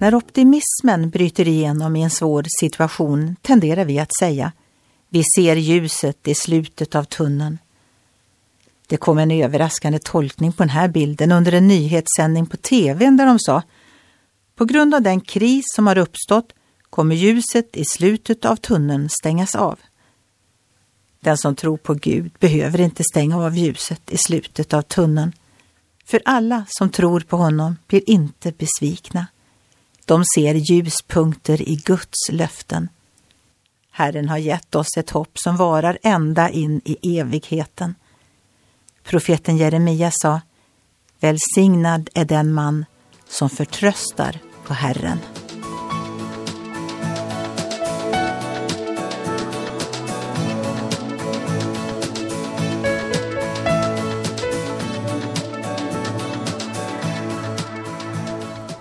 När optimismen bryter igenom i en svår situation tenderar vi att säga vi ser ljuset i slutet av tunneln. Det kom en överraskande tolkning på den här bilden under en nyhetssändning på tv där de sa På grund av den kris som har uppstått kommer ljuset i slutet av tunneln stängas av. Den som tror på Gud behöver inte stänga av ljuset i slutet av tunneln. För alla som tror på honom blir inte besvikna. De ser ljuspunkter i Guds löften. Herren har gett oss ett hopp som varar ända in i evigheten. Profeten Jeremia sa Välsignad är den man som förtröstar på Herren.